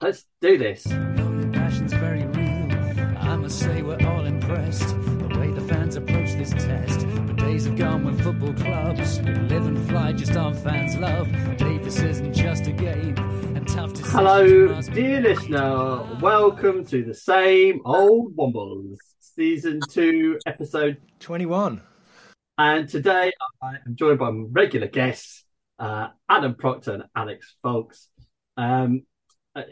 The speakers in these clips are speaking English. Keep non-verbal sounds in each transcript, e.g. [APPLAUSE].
Let's do this. passion's very real. I must say we're all impressed. The way the fans approach this test. The days have gone when football clubs could live and fly just on fans' love. Davis isn't just a game. And tough decisions Hello, dear listener. Welcome to the same old Wombles, season two, episode 21. And today I am joined by my regular guests, uh, Adam Proctor and Alex Folks. Um,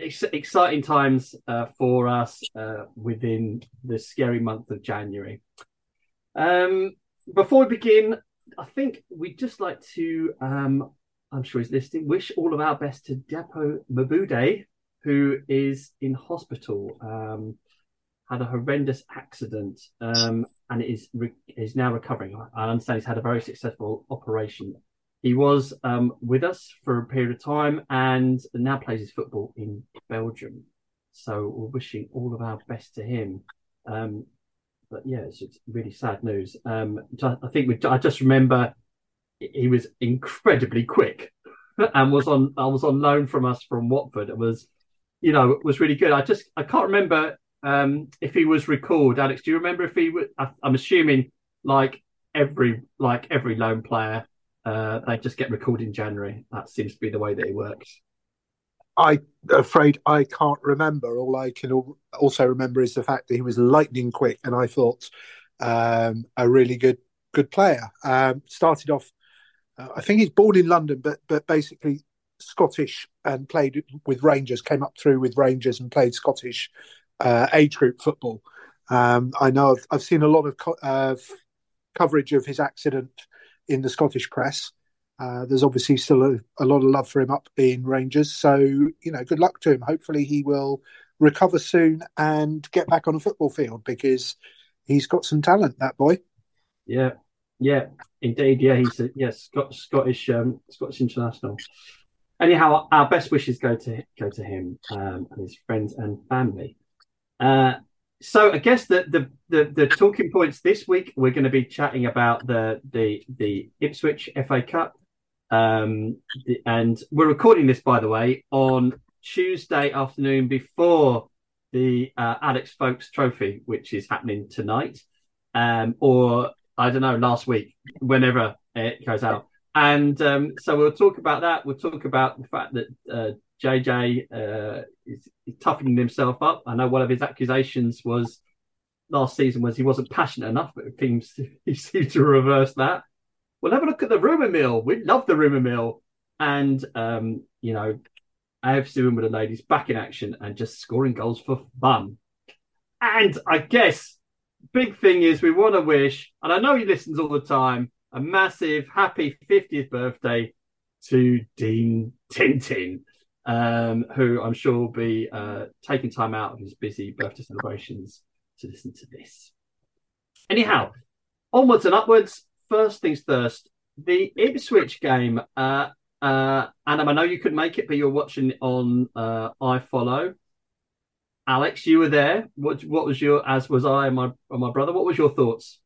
ex- exciting times uh, for us uh, within the scary month of January. Um, before we begin, I think we'd just like to, um, I'm sure he's listening, wish all of our best to Dapo Mebude, who is in hospital. Um, had a horrendous accident um, and is re- is now recovering. I understand he's had a very successful operation. He was um, with us for a period of time and now plays his football in Belgium. So we're wishing all of our best to him. Um, but yeah, it's, it's really sad news. Um, I think we, I just remember he was incredibly quick [LAUGHS] and was on I was on loan from us from Watford. It was you know was really good. I just I can't remember um, if he was recalled. Alex, do you remember if he was? I, I'm assuming like every like every loan player, uh, they just get recorded in January. That seems to be the way that it works. I'm afraid I can't remember. All I can also remember is the fact that he was lightning quick, and I thought um, a really good good player. Um, started off, uh, I think he's born in London, but but basically Scottish and played with Rangers. Came up through with Rangers and played Scottish uh, age group football. Um, I know I've, I've seen a lot of co- uh, coverage of his accident in the Scottish press. Uh, there's obviously still a, a lot of love for him up in Rangers. So, you know, good luck to him. Hopefully, he will recover soon and get back on a football field because he's got some talent, that boy. Yeah, yeah, indeed. Yeah, he's a yes, Scot- Scottish um, Scottish international. Anyhow, our best wishes go to go to him um, and his friends and family. Uh, so I guess the, the the the talking points this week we're going to be chatting about the the the Ipswich FA Cup, um, and we're recording this by the way on Tuesday afternoon before the uh, Alex Folks Trophy, which is happening tonight, um, or I don't know, last week, whenever it goes out. And um, so we'll talk about that. We'll talk about the fact that uh, JJ uh, is, is toughening himself up. I know one of his accusations was last season was he wasn't passionate enough, but it seems [LAUGHS] he seems to reverse that. We'll have a look at the rumor mill. We love the rumor mill, and um, you know, AFC Wimbledon ladies back in action and just scoring goals for fun. And I guess big thing is we want to wish, and I know he listens all the time, a massive happy 50th birthday to Dean Tintin, um, who I'm sure will be uh, taking time out of his busy birthday celebrations to listen to this. Anyhow, onwards and upwards. First things first, the Ipswich game. Uh, uh, Adam, I know you couldn't make it, but you're watching on uh, iFollow. Alex, you were there. What what was your as was I and my and my brother? What was your thoughts?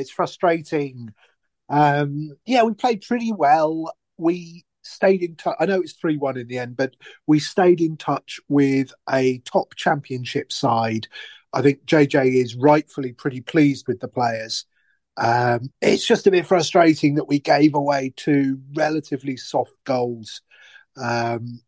It's frustrating. Um, yeah, we played pretty well. We stayed in touch. I know it's 3 1 in the end, but we stayed in touch with a top championship side. I think JJ is rightfully pretty pleased with the players. Um, it's just a bit frustrating that we gave away two relatively soft goals. Um,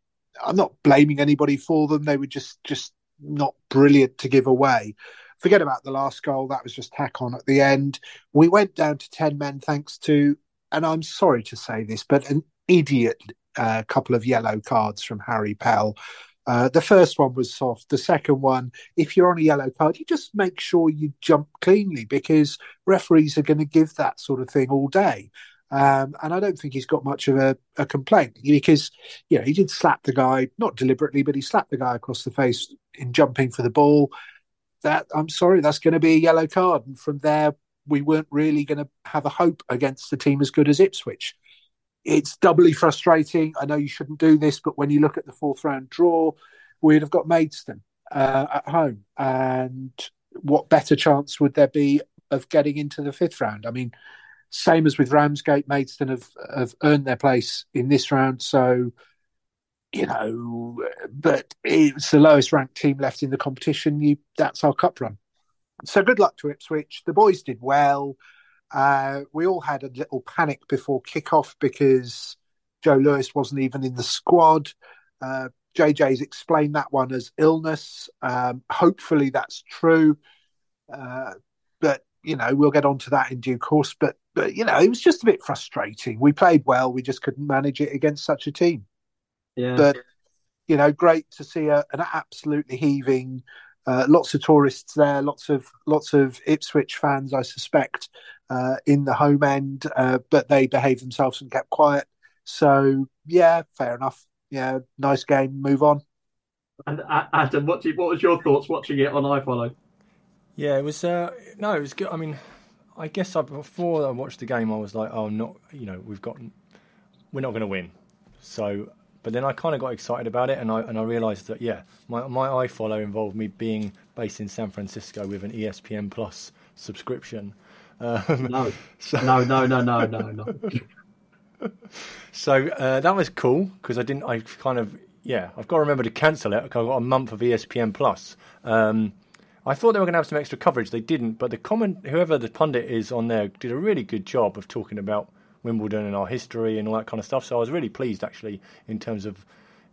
I'm not blaming anybody for them. They were just just not brilliant to give away. Forget about the last goal. That was just tack on at the end. We went down to 10 men thanks to, and I'm sorry to say this, but an idiot uh, couple of yellow cards from Harry Pell. Uh, the first one was soft. The second one, if you're on a yellow card, you just make sure you jump cleanly because referees are going to give that sort of thing all day. Um, and I don't think he's got much of a, a complaint because, you know, he did slap the guy, not deliberately, but he slapped the guy across the face in jumping for the ball. That I'm sorry, that's going to be a yellow card. And from there, we weren't really going to have a hope against a team as good as Ipswich. It's doubly frustrating. I know you shouldn't do this, but when you look at the fourth round draw, we'd have got Maidstone uh, at home. And what better chance would there be of getting into the fifth round? I mean, same as with Ramsgate, Maidstone have, have earned their place in this round. So you know, but it's the lowest ranked team left in the competition. You, that's our cup run. So good luck to Ipswich. The boys did well. Uh, we all had a little panic before kickoff because Joe Lewis wasn't even in the squad. Uh, JJ's explained that one as illness. Um, hopefully that's true. Uh, but you know, we'll get onto that in due course. But but you know, it was just a bit frustrating. We played well, we just couldn't manage it against such a team. Yeah. But you know, great to see a, an absolutely heaving. Uh, lots of tourists there, lots of lots of Ipswich fans, I suspect, uh, in the home end, uh, but they behaved themselves and kept quiet. So yeah, fair enough. Yeah, nice game. Move on. And Adam, what, you, what was your thoughts watching it on iFollow? Yeah, it was. Uh, no, it was good. I mean, I guess I, before I watched the game, I was like, "Oh, not you know, we've got, we're not going to win." So, but then I kind of got excited about it, and I and I realised that yeah, my my iFollow involved me being based in San Francisco with an ESPN Plus subscription. Um, no, [LAUGHS] so, no, no, no, no, no, no. so uh, that was cool because I didn't. I kind of yeah, I've got to remember to cancel it. I've got a month of ESPN Plus. Um, I thought they were going to have some extra coverage. They didn't, but the comment, whoever the pundit is on there, did a really good job of talking about Wimbledon and our history and all that kind of stuff. So I was really pleased, actually, in terms of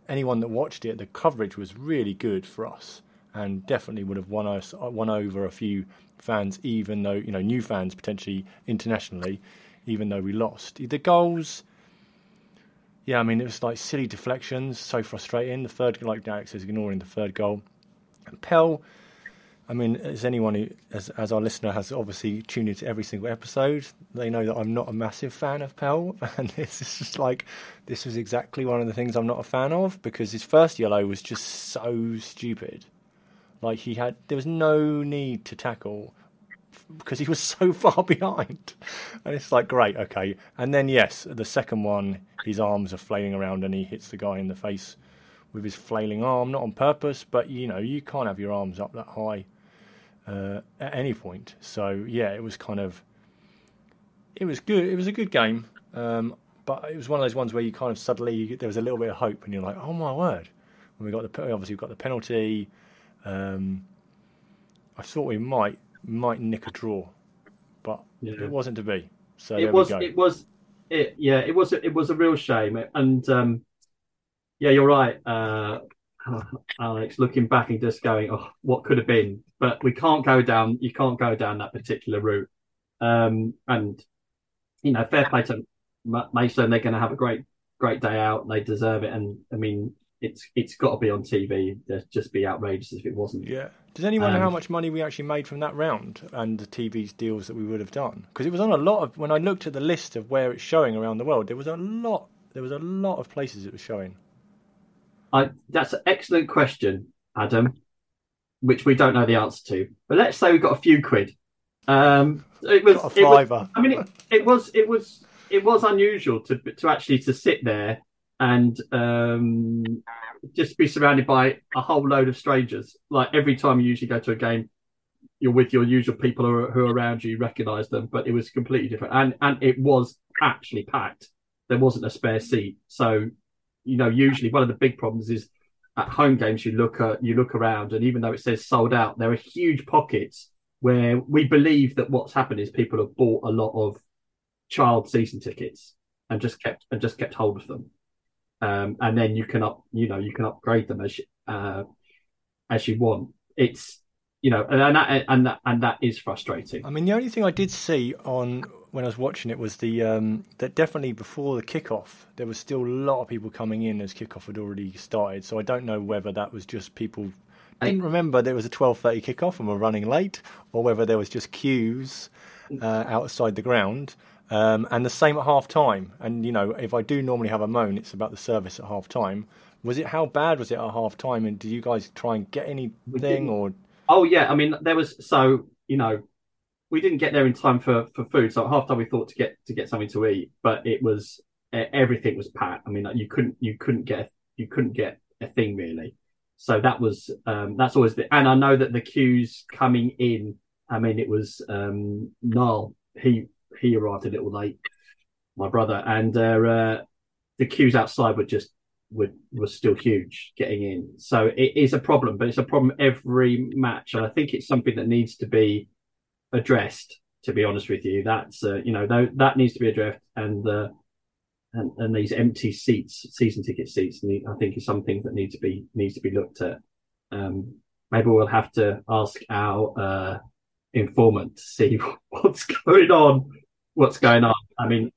anyone that watched it. The coverage was really good for us, and definitely would have won us uh, won over a few fans, even though you know new fans potentially internationally, even though we lost. The goals. Yeah, I mean, it was like silly deflections, so frustrating. The third, like Derek says, ignoring the third goal. And Pell, I mean, as anyone who, as, as our listener has obviously tuned into every single episode, they know that I'm not a massive fan of Pell, [LAUGHS] and this is just like this was exactly one of the things I'm not a fan of because his first yellow was just so stupid. Like he had, there was no need to tackle because he was [LAUGHS] so far behind, and it's like great, okay. And then yes, the second one, his arms are flailing around and he hits the guy in the face with his flailing arm, not on purpose, but you know you can't have your arms up that high uh, at any point. So yeah, it was kind of it was good. It was a good game, um, but it was one of those ones where you kind of suddenly there was a little bit of hope, and you're like, oh my word! When we got the obviously we got the penalty, um, I thought we might might nick a draw, but yeah. it wasn't to be. So it was. It was. It yeah. It was. It was a real shame, and um, yeah, you're right. Uh, Alex, looking back and just going, oh, what could have been? But we can't go down. You can't go down that particular route. Um, and you know, fair play to Maidstone. They're going to have a great, great day out. They deserve it. And I mean, it's it's got to be on TV. It'd just be outrageous if it wasn't. Yeah. Does anyone um, know how much money we actually made from that round and the TV deals that we would have done? Because it was on a lot of. When I looked at the list of where it's showing around the world, there was a lot. There was a lot of places it was showing. I, that's an excellent question, Adam, which we don't know the answer to. But let's say we got a few quid. Um, it was, got a fiver. Was, I mean, it, it, was it was it was unusual to to actually to sit there and um, just be surrounded by a whole load of strangers. Like every time you usually go to a game, you're with your usual people who are, who are around you, you recognise them, but it was completely different, and and it was actually packed. There wasn't a spare seat, so you know, usually one of the big problems is at home games you look at you look around and even though it says sold out, there are huge pockets where we believe that what's happened is people have bought a lot of child season tickets and just kept and just kept hold of them. Um, and then you can up you know you can upgrade them as uh, as you want. It's you know and that and that and that is frustrating. I mean, the only thing I did see on when I was watching it was the um, that definitely before the kickoff there was still a lot of people coming in as kickoff had already started. So I don't know whether that was just people didn't remember there was a twelve thirty kickoff and were running late, or whether there was just queues uh, outside the ground. Um, and the same at half time. And you know, if I do normally have a moan, it's about the service at half time. Was it how bad was it at half time? And did you guys try and get anything or? Oh yeah, I mean there was so you know we didn't get there in time for, for food. So at half time we thought to get to get something to eat, but it was everything was packed. I mean, you couldn't you couldn't get you couldn't get a thing really. So that was um, that's always the and I know that the queues coming in. I mean, it was um, Niall. He he arrived a little late, my brother, and uh, uh, the queues outside were just were was still huge getting in. So it is a problem, but it's a problem every match, and I think it's something that needs to be addressed. To be honest with you, that's uh, you know that, that needs to be addressed, and uh, and and these empty seats, season ticket seats, need, I think is something that needs to be needs to be looked at. Um, maybe we'll have to ask our uh, informant to see [LAUGHS] what's going on. What's going on? I mean,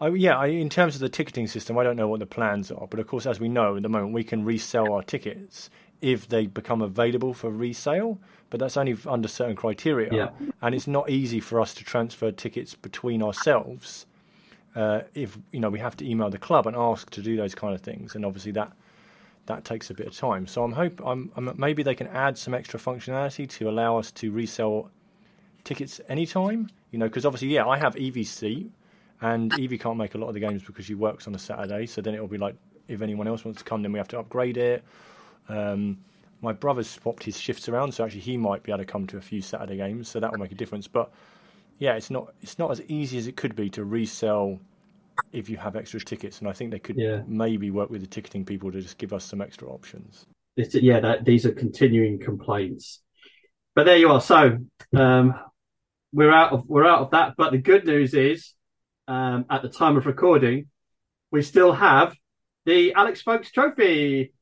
I, yeah, I, in terms of the ticketing system, I don't know what the plans are, but of course, as we know at the moment, we can resell our tickets if they become available for resale, but that's only under certain criteria, Yeah. and it's not easy for us to transfer tickets between ourselves. Uh, if you know, we have to email the club and ask to do those kind of things, and obviously that that takes a bit of time. So I'm hope I'm, I'm maybe they can add some extra functionality to allow us to resell tickets anytime. You know, because obviously, yeah, I have EVC, and Evie can't make a lot of the games because she works on a Saturday. So then it'll be like if anyone else wants to come, then we have to upgrade it. Um, my brother's swapped his shifts around, so actually he might be able to come to a few Saturday games, so that will make a difference. But yeah, it's not it's not as easy as it could be to resell if you have extra tickets, and I think they could Yeah. maybe work with the ticketing people to just give us some extra options. it's, yeah, that, these are continuing complaints. But there you are. So um, we're out of we're out of that. But the good news is, um, at the time of recording, we still have the Alex Folks Trophy.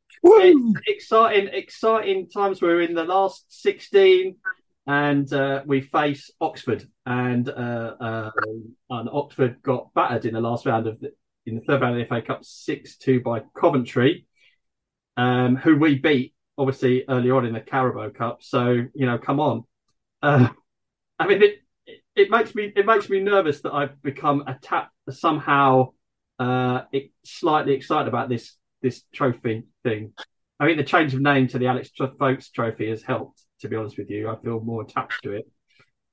Exciting, exciting times. We're in the last sixteen, and uh, we face Oxford, and uh, uh, and Oxford got battered in the last round of the, in the third round of the FA Cup, six two by Coventry um, who we beat obviously early on in the Carabao Cup. So you know, come on. Uh, [LAUGHS] I mean, it, it makes me it makes me nervous that I've become a tap somehow uh, slightly excited about this this trophy thing. I think the change of name to the Alex Folks Trophy has helped. To be honest with you, I feel more attached to it.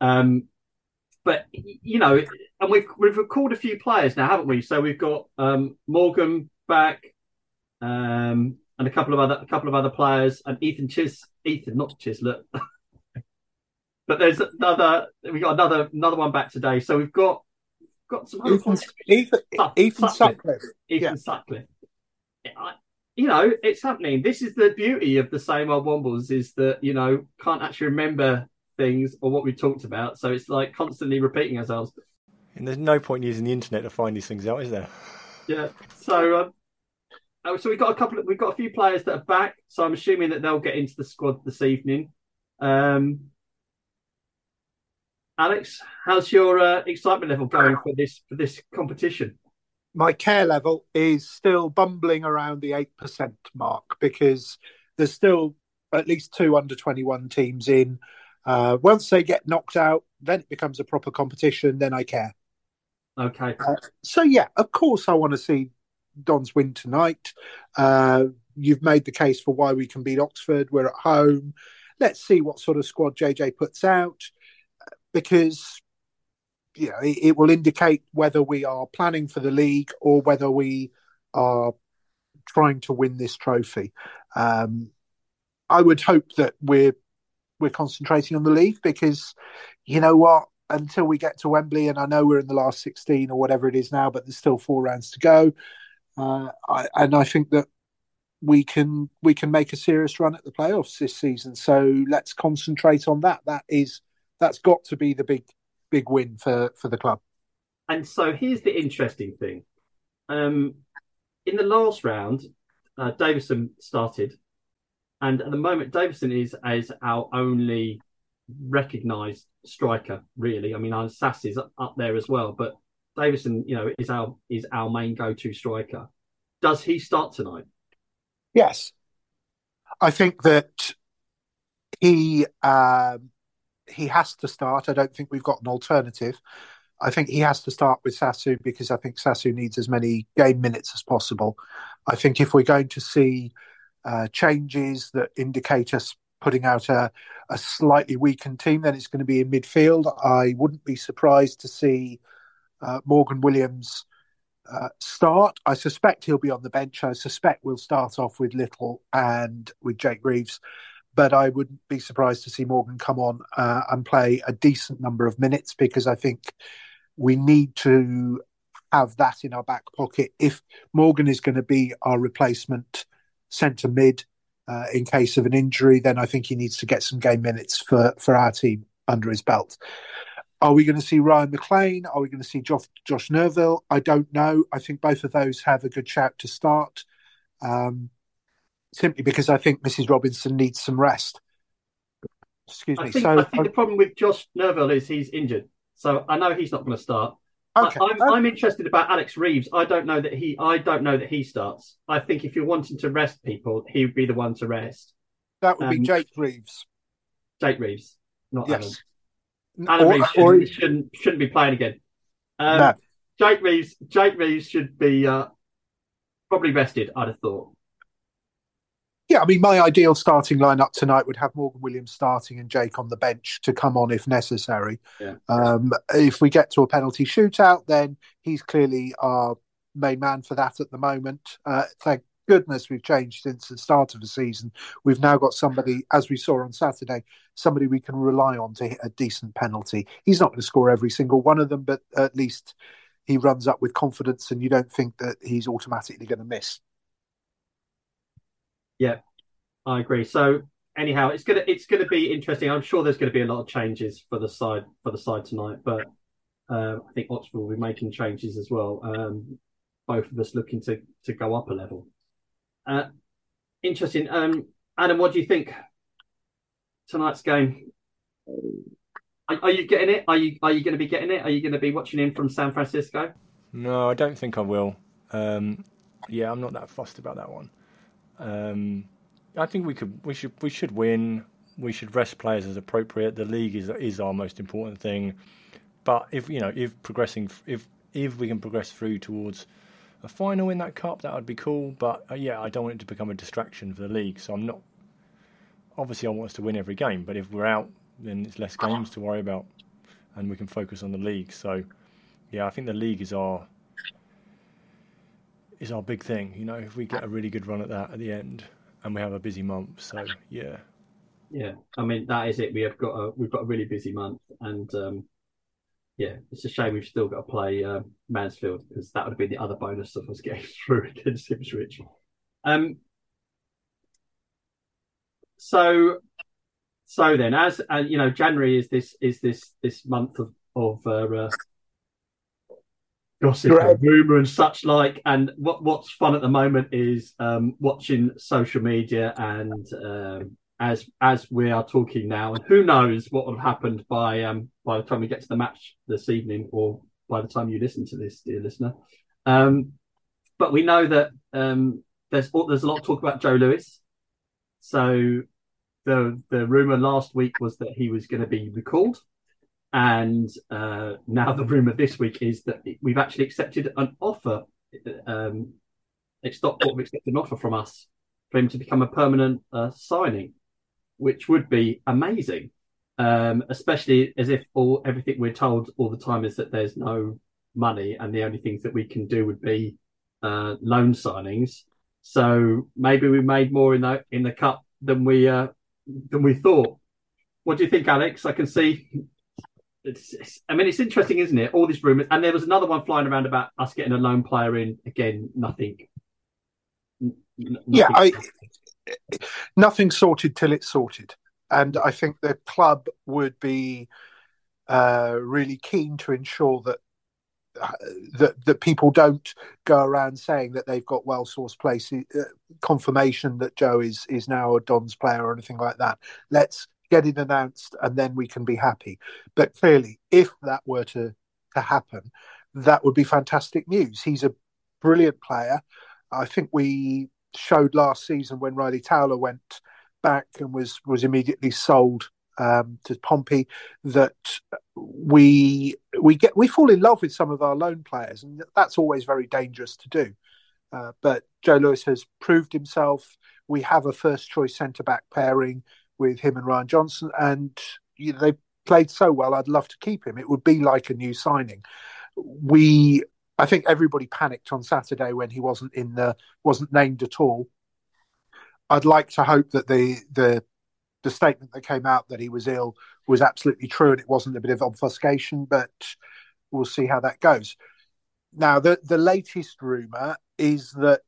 Um, but you know, and we've we've recalled a few players now, haven't we? So we've got um, Morgan back, um, and a couple of other a couple of other players, and Ethan Chis Ethan, not Chislett. [LAUGHS] but there's another. We got another another one back today. So we've got got some other Ethan, players. Ethan, Suck- Ethan Sutcliffe. Sutcliffe. Ethan Yeah. Sutcliffe. I, you know, it's happening. This is the beauty of the same old Wombles is that you know can't actually remember things or what we talked about. So it's like constantly repeating ourselves. And there's no point using the internet to find these things out, is there? Yeah. So, um, oh, so we've got a couple of we've got a few players that are back. So I'm assuming that they'll get into the squad this evening. Um, Alex, how's your uh, excitement level going for this for this competition? my care level is still bumbling around the 8% mark because there's still at least two under 21 teams in. Uh, once they get knocked out, then it becomes a proper competition. Then I care. Okay. So, yeah, of course, I want to see Dons win tonight. Uh, you've made the case for why we can beat Oxford. We're at home. Let's see what sort of squad JJ puts out because you know, it, it will indicate whether we are planning for the league or whether we are trying to win this trophy. Um, I would hope that we're we're concentrating on the league because you know what, until we get to Wembley, and I know we're in the last sixteen or whatever it is now, but there's still four rounds to go. Uh, I, and I think that we can we can make a serious run at the playoffs this season. So let's concentrate on that. That is that's got to be the big big win for for the club. And so here's the interesting thing. Um, in the last round, uh, Davison started, and at the moment, Davison is as our only recognised striker. Really, I mean, our Sass is up, there as well, but Davison, you know, is our is our main go-to striker. Does he start tonight? Yes, I think that he um, he has to start. I don't think we've got an alternative. I think he has to start with Sasu because I think Sasu needs as many game minutes as possible. I think if we're going to see uh, changes that indicate us putting out a, a slightly weakened team, then it's going to be in midfield. I wouldn't be surprised to see uh, Morgan Williams uh, start. I suspect he'll be on the bench. I suspect we'll start off with Little and with Jake Reeves, but I wouldn't be surprised to see Morgan come on uh, and play a decent number of minutes because I think we need to have that in our back pocket. If Morgan is going to be our replacement centre mid uh, in case of an injury, then I think he needs to get some game minutes for, for our team under his belt. Are we going to see Ryan McLean? Are we going to see Josh, Josh Neufville? I don't know. I think both of those have a good shout to start, um, simply because I think Mrs. Robinson needs some rest. Excuse me. I think, so I think the problem with Josh Neufville is he's injured, so I know he's not going to start. okay, I, I'm, I'm interested about Alex Reeves. I don't know that he. I don't know that he starts. I think if you're wanting to rest people, he would be the one to rest. that would be um, Jake Reeves. Jake Reeves, not Adam. Yes. Adam Or- Reeves shouldn't, shouldn't shouldn't be playing again. Um, No. Jake Reeves. Jake Reeves should be uh, probably rested. I'd have thought. Yeah, I mean, my ideal starting lineup tonight would have Morgan Williams starting and Jake on the bench to come on if necessary. Yeah. Um, if we get to a penalty shootout, then he's clearly our main man for that at the moment. Uh, thank goodness we've changed since the start of the season. We've now got somebody, as we saw on Saturday, somebody we can rely on to hit a decent penalty. He's not going to score every single one of them, but at least he runs up with confidence and you don't think that he's automatically going to miss. I agree. So anyhow, it's gonna it's gonna be interesting. I'm sure there's to be a lot of changes for the side for the side tonight, but uh, I think Oxford will be making changes as well. Um, both of us looking to to go up a level. Uh, interesting. Um, Adam, what do you think tonight's game? Are, are you getting it? Are you are you going to be getting it? Are you going to be watching in from San Francisco? No, I don't think I will. Um, yeah, I'm not that fussed about that one. Um, I think we could, we should, we should win. We should rest players as appropriate. The league is is our most important thing. But if you know, if progressing, if if we can progress through towards a final in that cup, that would be cool. But uh, yeah, I don't want it to become a distraction for the league. So I'm not. Obviously, I want us to win every game. But if we're out, then it's less games to worry about, and we can focus on the league. So yeah, I think the league is our is our big thing. You know, if we get a really good run at that at the end, and we have a busy month. So yeah, Yeah, I mean that is it. We have got a we've got a really busy month, and um, yeah, it's a shame we've still got to play uh, Mansfield because that would have been the other bonus of us [LAUGHS] getting through against Ipswich. Um, so, so then, as uh, you know, January is this is this this month of of uh, uh, gossip, and rumor, and such like. And what what's fun at the moment is um, watching social media and um, as as we are talking now, and who knows what will have happened by um by the time we get to the match this evening, or by the time you listen to this, dear listener. Um, but we know that um, there's there's a lot of talk about Joe Lewis. So the the rumor last week was that he was going to be recalled, and uh, now the rumor this week is that we've actually accepted an offer. Um, Stockport have accepted an offer from us for him to become a permanent uh, signing, which would be amazing. Um, especially as if all everything we're told all the time is that there's no money and the only things that we can do would be uh, loan signings. So maybe we made more in the in the cup than we uh, than we thought. What do you think, Alex? I can see. It's, it's, I mean, it's interesting, isn't it? All these rumours, and there was another one flying around about us getting a lone player in. Again, nothing. n- n- Yeah, nothing. I, nothing sorted till it's sorted, and I think the club would be uh, really keen to ensure that uh, that that people don't go around saying that they've got well sourced places uh, confirmation that Joe is is now a Don's player or anything like that. Let's get it announced, and then we can be happy. But clearly, if that were to to happen, that would be fantastic news. He's a brilliant player. I think we showed last season when Ryley Towler went back and was was immediately sold um, to Pompey that we we get we fall in love with some of our loan players, and that's always very dangerous to do. Uh, but Joe Lewis has proved himself. We have a first choice centre back pairing with him and Ryan Johnson, and you know, they played so well. I'd love to keep him. It would be like a new signing. We I think everybody panicked on Saturday when he wasn't in the wasn't named at all. I'd like to hope that the the the statement that came out that he was ill was absolutely true and it wasn't a bit of obfuscation, but we'll see how that goes. now the the latest rumor is that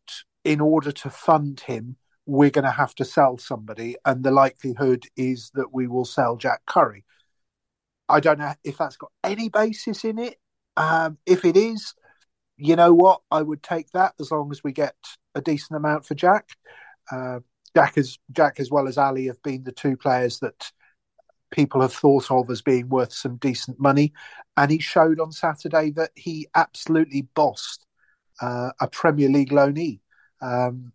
in order to fund him, we're going to have to sell somebody, and the likelihood is that we will sell Jack Currie. I don't know if that's got any basis in it. Um, if it is, you know what? I would take that as long as we get a decent amount for Jack. Uh, Jack as Jack as well as Ali have been the two players that people have thought of as being worth some decent money, and he showed on Saturday that he absolutely bossed uh, a Premier League loanee um,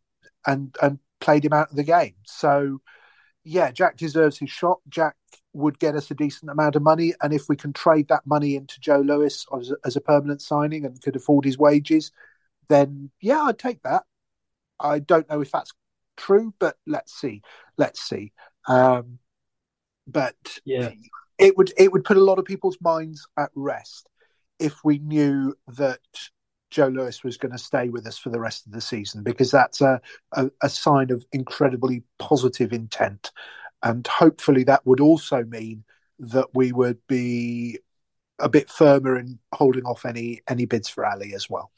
and and played him out of the game. So yeah, Jack deserves his shot. Jack would get us a decent amount of money, and if we can trade that money into Joe Lewis as a, as a permanent signing and could afford his wages, then yeah, I'd take that. I don't know if that's true, but let's see. Let's see. Um, but yeah, it would it would put a lot of people's minds at rest if we knew that Joe Lewis was going to stay with us for the rest of the season because that's a, a, a sign of incredibly positive intent. And hopefully that would also mean that we would be a bit firmer in holding off any any bids for Ali as well.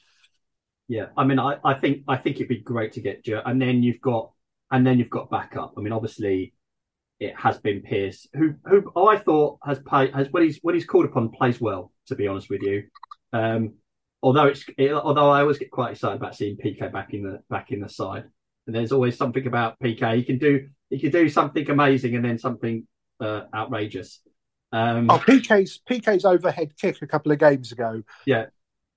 Yeah, I mean, I, I think I think it'd be great to get Joe, and then you've got and then you've got backup. I mean, obviously, it has been Pierce, who who I thought has played has when he's when he's called upon plays well. To be honest with you, um, although it's it, although I always get quite excited about seeing PK back in the back in the side. And there's always something about PK. He can do he can do something amazing and then something uh, outrageous. Um, oh, PK's PK's overhead kick a couple of games ago. Yeah,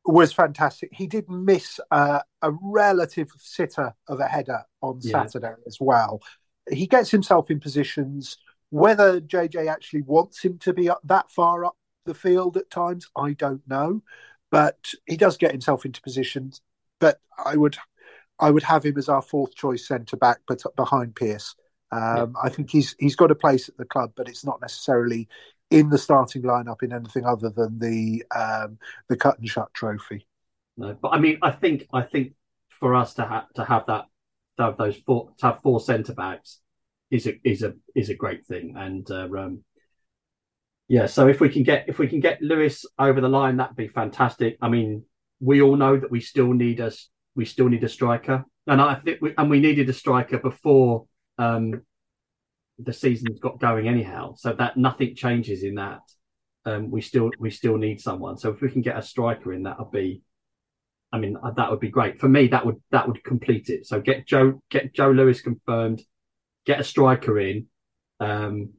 was fantastic. He did miss uh, a relative sitter of a header on yeah. Saturday as well. He gets himself in positions. Whether JJ actually wants him to be up that far up the field at times, I don't know. But he does get himself into positions. But I would, I would have him as our fourth choice centre back, but behind Pierce. Um, yeah. I think he's he's got a place at the club, but it's not necessarily in the starting lineup in anything other than the um, the cut and shut trophy. No, but I mean, I think I think for us to have to have that to have those four to have four centre backs is a is a is a great thing, and uh, um, yeah. So if we can get if we can get Lewis over the line, that'd be fantastic. I mean, we all know that we still need us we still need a striker, and I think we, and we needed a striker before um, the season's got going anyhow, so that nothing changes in that. Um, we still we still need someone. So if we can get a striker in, that would be, I mean, uh, that would be great for me. That would that would complete it. So get Joe get Joe Lewis confirmed, get a striker in. Um,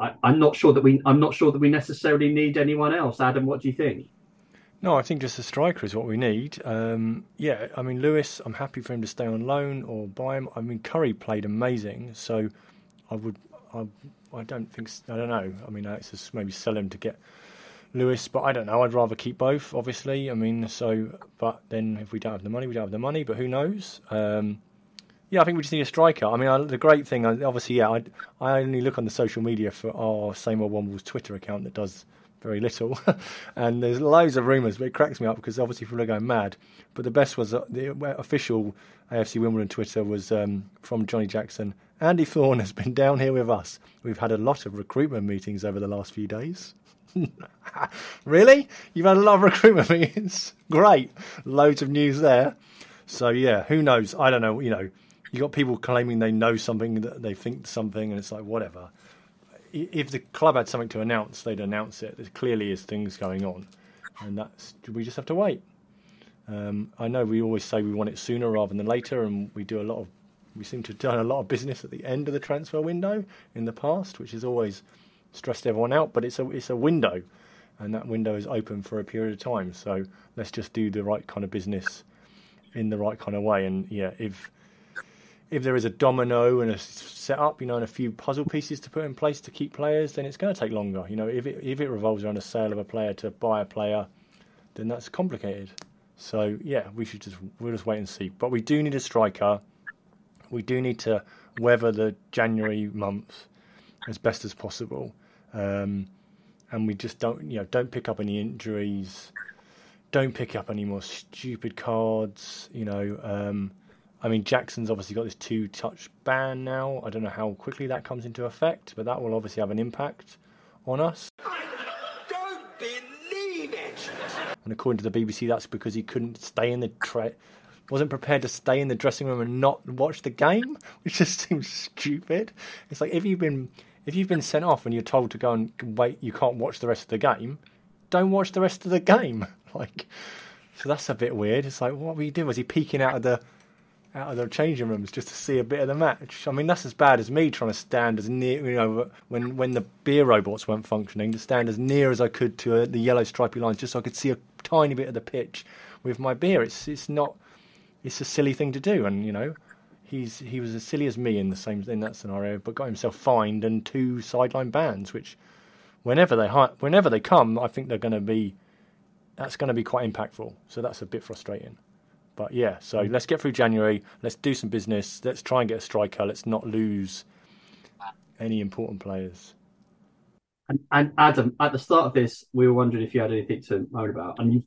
I, I'm not sure that we I'm not sure that we necessarily need anyone else. Adam, what do you think? No, I think just a striker is what we need. Um, yeah, I mean Lewis, I'm happy for him to stay on loan or buy him. I mean Currie played amazing, so I would, I, I don't think, I don't know. I mean, it's just maybe sell him to get Lewis, but I don't know. I'd rather keep both, obviously. I mean, so, but then if we don't have the money, we don't have the money. But who knows? Um, yeah, I think we just need a striker. I mean, I, the great thing, obviously, yeah, I, I only look on the social media for our same old Wombles Twitter account that does very little, [LAUGHS] and there's loads of rumours, but it cracks me up because obviously people are going mad. But the best was uh, the official AFC Wimbledon Twitter was um, from Johnny Jackson. Andy Thorne has been down here with us. We've had a lot of recruitment meetings over the last few days. [LAUGHS] really? You've had a lot of recruitment [LAUGHS] meetings? Great. Loads of news there. So, yeah, who knows? I don't know. You know, you got people claiming they know something, that they think something, and it's like, whatever. If the club had something to announce, they'd announce it. There clearly is things going on. And that's, we just have to wait. Um, I know we always say we want it sooner rather than later, and we do a lot of we seem to have done a lot of business at the end of the transfer window in the past, which has always stressed everyone out. But it's a it's a window, and that window is open for a period of time. So let's just do the right kind of business in the right kind of way. And yeah, if if there is a domino and a setup, you know, and a few puzzle pieces to put in place to keep players, then it's going to take longer. You know, if it if it revolves around a sale of a player to buy a player, then that's complicated. So yeah, we should just we'll just wait and see. But we do need a striker. We do need to weather the January month as best as possible, um, and we just don't you know don't pick up any injuries. Don't pick up any more stupid cards. You know, um, I mean Jackson's obviously got this two-touch ban now. I don't know how quickly that comes into effect, but that will obviously have an impact on us. [LAUGHS] and according to the BBC, that's because he couldn't stay in the tra- wasn't prepared to stay in the dressing room and not watch the game, [LAUGHS] which just seems stupid. It's like if you've been if you've been sent off and you're told to go and wait, you can't watch the rest of the game. Don't watch the rest of the game. [LAUGHS] Like, so that's a bit weird. It's like, what were you doing? Was he peeking out of the out of the changing rooms just to see a bit of the match? I mean, that's as bad as me trying to stand as near, you know, when when the beer robots weren't functioning, to stand as near as I could to uh, the yellow stripy lines, just so I could see a tiny bit of the pitch with my beer. It's it's not. It's a silly thing to do, and you know, he's he was as silly as me in the same in that scenario, but got himself fined and two sideline bans, which whenever they whenever they come, I think they're going to be that's going to be quite impactful. So that's a bit frustrating. But yeah, so mm. let's get through January. Let's do some business. Let's try and get a striker. Let's not lose any important players. And, and Adam, at the start of this, we were wondering if you had anything to moan about, and you've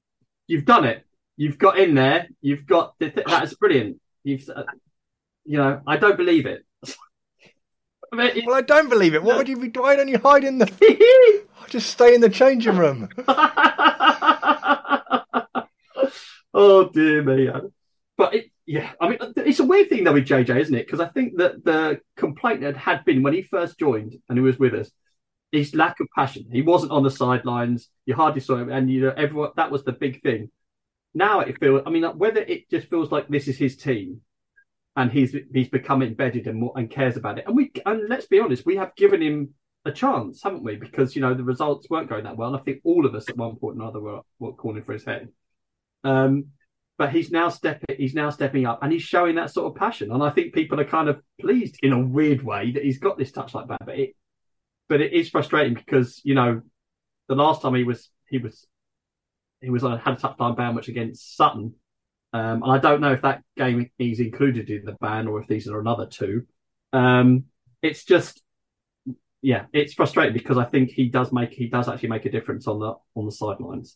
you've done it. You've got in there. You've got that's brilliant. You've, uh, you know, I don't believe it. [LAUGHS] I mean, well, I don't believe it. What would you be? Why don't you hide in the? [LAUGHS] just stay in the changing room. [LAUGHS] oh dear me! But it, yeah, I mean, it's a weird thing though with JJ, isn't it? Because I think that the complaint that had been when he first joined and he was with us, his lack of passion. He wasn't on the sidelines. You hardly saw him, and you know, everyone that was the big thing. Now it feels. I mean, whether it just feels like this is his team, and he's he's become embedded and more, and cares about it. And we and let's be honest, we have given him a chance, haven't we? Because you know the results weren't going that well. And I think all of us at one point or another were, were calling for his head. Um, but he's now stepping he's now stepping up and he's showing that sort of passion. And I think people are kind of pleased in a weird way that he's got this touch like that. But it but it is frustrating because, you know, the last time he was he was he was on had a touchdown ban which against Sutton. Um, and I don't know if that game is included in the ban or if these are another two. Um, it's just yeah, it's frustrating because I think he does make he does actually make a difference on the on the sidelines.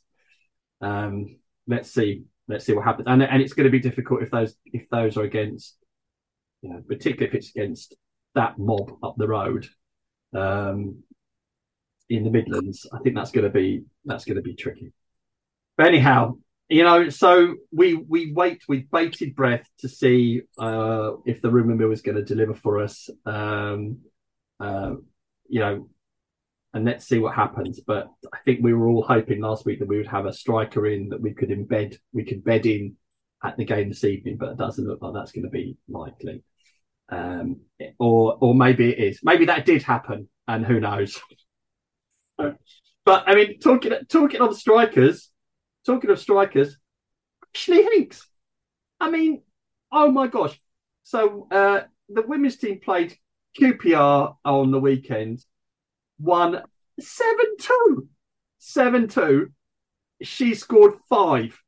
Um, let's see, let's see what happens, and and it's going to be difficult if those if those are against, you know, particularly if it's against that mob up the road, um, in the Midlands. I think that's going to be that's going to be tricky. But anyhow, you know, so we we wait with bated breath to see uh, if the rumor mill is going to deliver for us. Um, uh, you know, and let's see what happens. But I think we were all hoping last week that we would have a striker in that we could embed, we could bed in at the game this evening, but it doesn't look like that's going to be likely. Um, or, or maybe it is. Maybe that did happen, and who knows? [LAUGHS] but I mean, talking talking of strikers, talking of strikers, Ashley Hincks. I mean, oh my gosh! So uh, the women's team played QPR on the weekend won 7 2. 7 2. She scored five.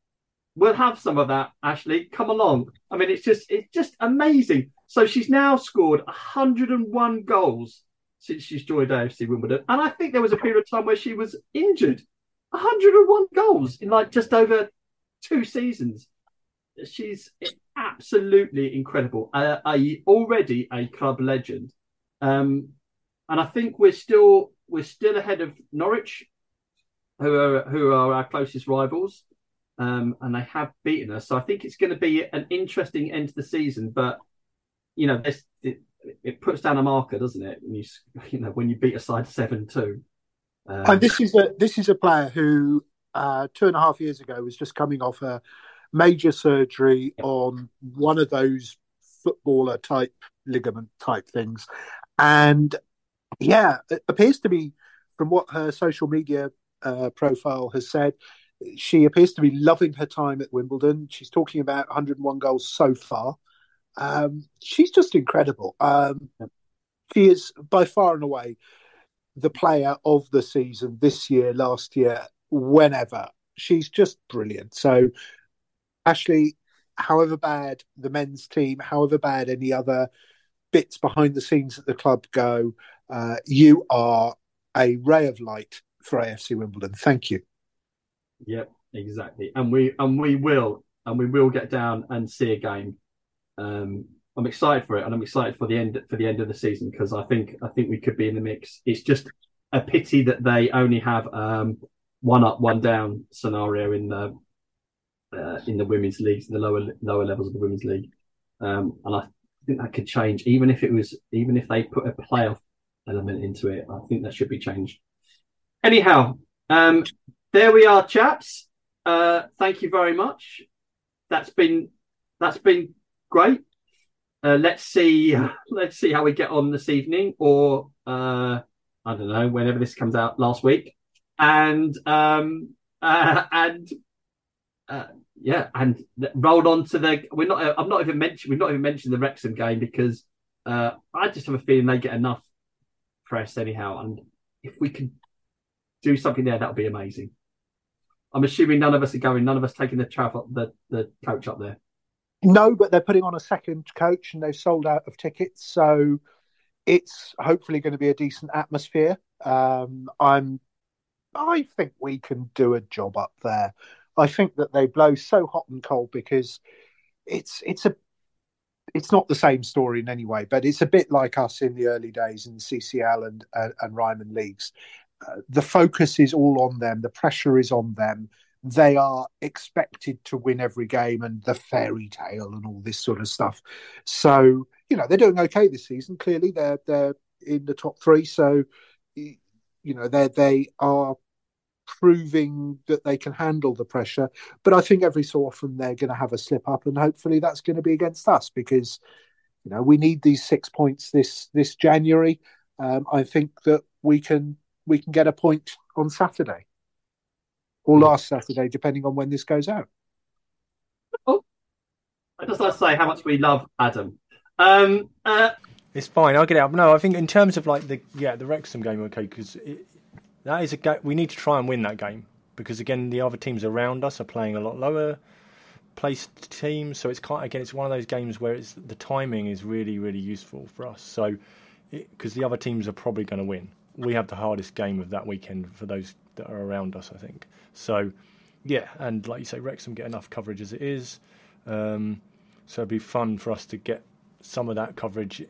We'll have some of that, Ashley. Come along. I mean, it's just it's just amazing. So she's now scored 101 goals since she's joined AFC Wimbledon. And I think there was a period of time where she was injured. 101 goals in like just over two seasons. She's absolutely incredible. Uh, a, already a club legend. Um, and I think we're still we're still ahead of Norwich, who are who are our closest rivals, um, and they have beaten us. So I think it's going to be an interesting end to the season. But you know, this, it, it puts down a marker, doesn't it? When you [LAUGHS] you know when you beat a side seven two. Um, and this is a this is a player who uh, two and a half years ago was just coming off a major surgery on one of those footballer type ligament type things and yeah, it appears to be from what her social media uh, profile has said. She appears to be loving her time at Wimbledon. She's talking about 101 goals so far. Um, she's just incredible. Um, she is by far and away the player of the season this year, last year, whenever. She's just brilliant. So, Ashley, however bad the men's team, however bad any other bits behind the scenes at the club go, uh, you are a ray of light for AFC Wimbledon. Thank you. Yep, exactly. And we and we will and we will get down and see a game. Um, I'm excited for it, and I'm excited for the end for the end of the season because I think I think we could be in the mix. It's just a pity that they only have um, one up, one down scenario in the uh, in the women's leagues, the lower lower levels of the women's league, um, and I think that could change. Even if it was, even if they put a playoff element into it, I think that should be changed. Anyhow, um, there we are, chaps. Uh, thank you very much. That's been that's been great. Uh, let's see [LAUGHS] let's see how we get on this evening, or uh, I don't know whenever this comes out last week, and um, [LAUGHS] uh, and uh, yeah, and rolled on to the. We're not. I've not even mentioned. We've not even mentioned the Wrexham game because uh, I just have a feeling they get enough press anyhow, and if we can do something there, that'll be amazing. I'm assuming none of us are going. None of us taking the travel the the coach up there. No, but they're putting on a second coach, and they've sold out of tickets, so it's hopefully going to be a decent atmosphere. Um, I'm. I think we can do a job up there. I think that they blow so hot and cold because it's it's a it's not the same story in any way, but it's a bit like us in the early days in the CCL and uh, and Ryman leagues. Uh, the focus is all on them. The pressure is on them. They are expected to win every game and the fairy tale and all this sort of stuff. So you know they're doing okay this season. Clearly, they're they're in the top three. So you know they they are proving that they can handle the pressure. But I think every so often they're going to have a slip up, and hopefully that's going to be against us because you know we need these six points this this January. Um, I think that we can we can get a point on Saturday or last Saturday, depending on when this goes out. Oh, I just like to say how much we love Adam. Um, uh, it's fine. I'll get out. No, I think in terms of like the yeah the Wrexham game, okay, because that is a game we need to try and win that game because again the other teams around us are playing a lot lower placed teams, so it's quite again it's one of those games where it's the timing is really really useful for us. So because the other teams are probably going to win, we have the hardest game of that weekend for those that are around us, I think. So yeah, and like you say, Wrexham get enough coverage as it is, um, so it'd be fun for us to get some of that coverage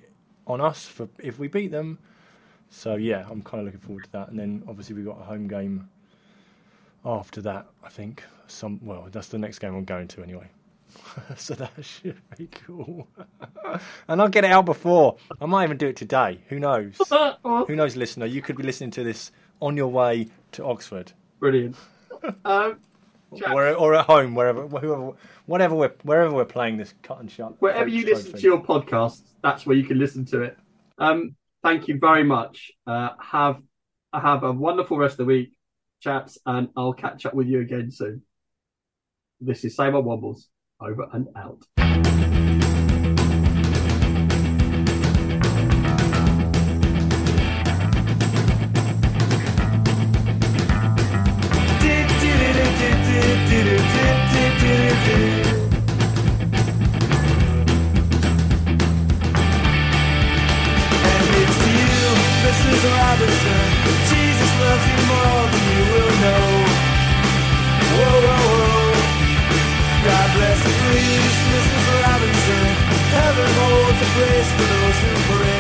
on us for if we beat them. So yeah, I'm kind of looking forward to that. And then obviously we've got a home game after that. I think some well, that's the next game I'm going to anyway. [LAUGHS] so that should be cool. [LAUGHS] and I'll get it out before. I might even do it today. Who knows? [LAUGHS] Who knows, listener? You could be listening to this on your way to Oxford. Brilliant. Um, or, or at home, wherever, whoever, whatever we're, wherever we're playing this cut and shut. Wherever you listen to your podcast, that's where you can listen to it. Um, thank you very much. Uh, have have a wonderful rest of the week, chaps, and I'll catch up with you again soon. This is Same Old Wombles, over and out. Place for those who pray.